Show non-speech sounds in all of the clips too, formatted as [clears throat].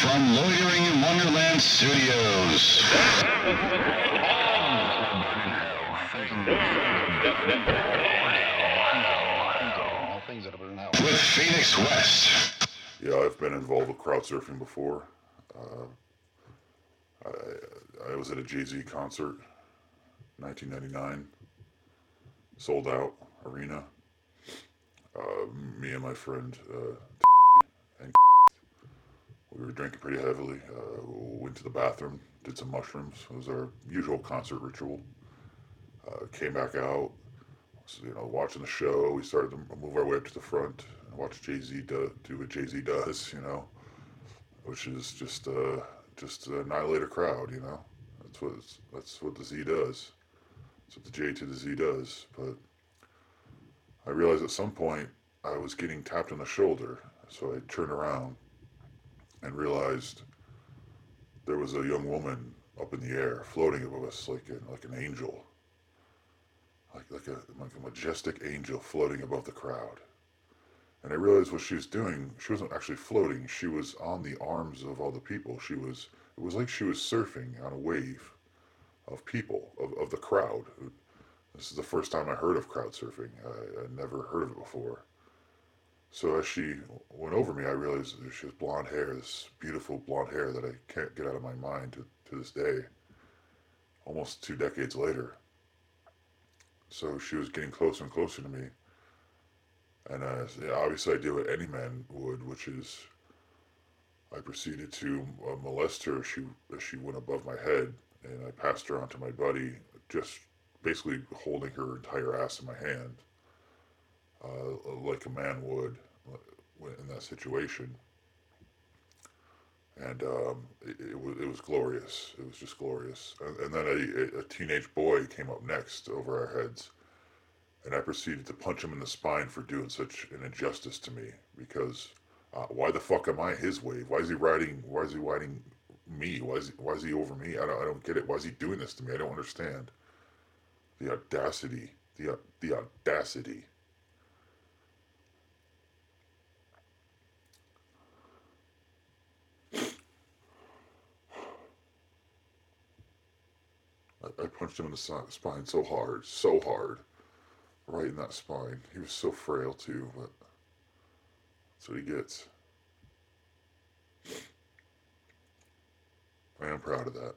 from Loitering in Wonderland Studios. With Phoenix West. Yeah, I've been involved with crowd surfing before. Uh, I, I was at a Jay Z concert, 1999, sold out arena. Uh, me and my friend uh, we were drinking pretty heavily. Uh, went to the bathroom, did some mushrooms. It was our usual concert ritual. Uh, came back out, you know, watching the show. We started to move our way up to the front and watch Jay Z do, do what Jay Z does, you know, which is just uh, just annihilate a crowd, you know. That's what that's what the Z does. That's what the J to the Z does. But I realized at some point I was getting tapped on the shoulder, so I turned around and realized there was a young woman up in the air, floating above us like like an angel, like like a like a majestic angel floating above the crowd. And I realized what she was doing. She wasn't actually floating. She was on the arms of all the people. She was. It was like she was surfing on a wave of people of, of the crowd. This is the first time I heard of crowd surfing. I, I'd never heard of it before. So as she went over me, I realized she has blonde hair, this beautiful blonde hair that I can't get out of my mind to, to this day, almost two decades later. So she was getting closer and closer to me. And obviously, I did what any man would, which is I proceeded to uh, molest her. as She as she went above my head, and I passed her on to my buddy, just basically holding her entire ass in my hand uh, like a man would in that situation. And um, it, it, was, it was glorious. It was just glorious. And, and then a, a, teenage boy came up next over our heads. And I proceeded to punch him in the spine for doing such an injustice to me. Because uh, why the fuck am I his wave? Why is he riding? Why is he riding me? Why is he, why is he over me? I don't, I don't get it. Why is he doing this to me? I don't understand. The audacity. The, the audacity. Punched him in the spine so hard, so hard, right in that spine. He was so frail too, but that's what he gets. I am proud of that.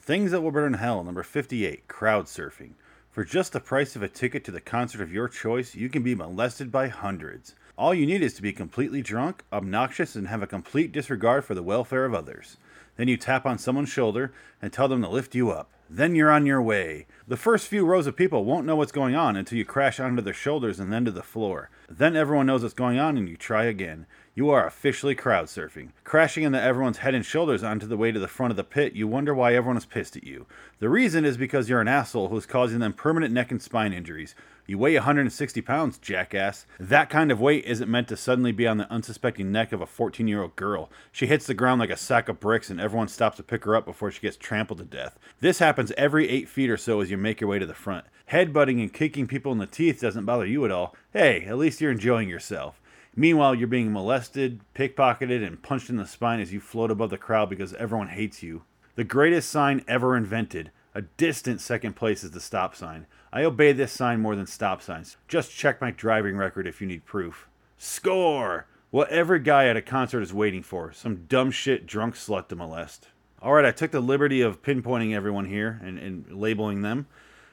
Things that will burn in hell, number 58, crowd surfing. For just the price of a ticket to the concert of your choice, you can be molested by hundreds. All you need is to be completely drunk, obnoxious, and have a complete disregard for the welfare of others. Then you tap on someone's shoulder and tell them to lift you up. Then you're on your way. The first few rows of people won't know what's going on until you crash onto their shoulders and then to the floor. Then everyone knows what's going on and you try again. You are officially crowd surfing. Crashing into everyone's head and shoulders onto the way to the front of the pit, you wonder why everyone is pissed at you. The reason is because you're an asshole who's causing them permanent neck and spine injuries. You weigh 160 pounds, jackass. That kind of weight isn't meant to suddenly be on the unsuspecting neck of a 14 year old girl. She hits the ground like a sack of bricks and everyone stops to pick her up before she gets trampled to death. This happens every 8 feet or so as you make your way to the front. Headbutting and kicking people in the teeth doesn't bother you at all. Hey, at least you're enjoying yourself. Meanwhile, you're being molested, pickpocketed, and punched in the spine as you float above the crowd because everyone hates you. The greatest sign ever invented. A distant second place is the stop sign. I obey this sign more than stop signs. Just check my driving record if you need proof. Score! What every guy at a concert is waiting for some dumb shit drunk slut to molest. Alright, I took the liberty of pinpointing everyone here and, and labeling them.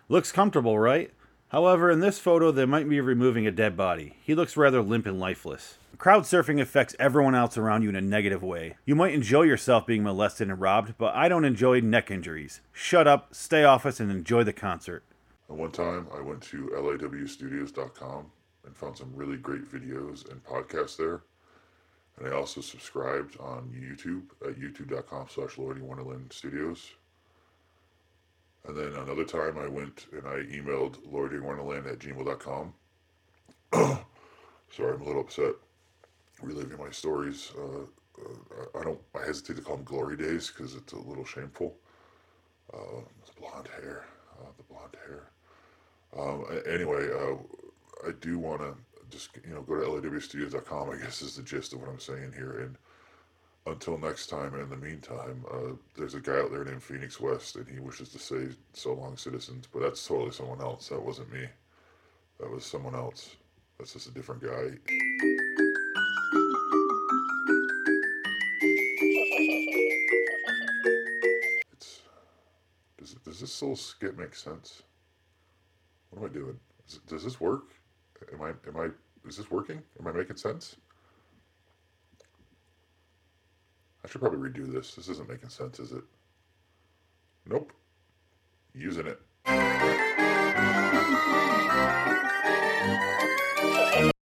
Looks comfortable, right? However, in this photo, they might be removing a dead body. He looks rather limp and lifeless. Crowd surfing affects everyone else around you in a negative way. You might enjoy yourself being molested and robbed, but I don't enjoy neck injuries. Shut up, stay off us, and enjoy the concert. At one time, I went to lawstudios.com and found some really great videos and podcasts there. And I also subscribed on YouTube at youtube.com slash Wonderland Studios. And then another time I went and I emailed Wonderland at gmail.com. [clears throat] Sorry, I'm a little upset reliving my stories. Uh, uh, I don't, I hesitate to call them glory days because it's a little shameful. Uh, the blonde hair, the blonde hair. Um, anyway, uh, I do want to just you know go to lawstudios.com. I guess is the gist of what I'm saying here, and until next time, and in the meantime, uh, there's a guy out there named Phoenix West, and he wishes to say so long, citizens. But that's totally someone else. That wasn't me. That was someone else. That's just a different guy. It's does does this little skit make sense? What am I doing? Is, does this work? Am I am I is this working? Am I making sense? I should probably redo this. This isn't making sense, is it? Nope. Using it.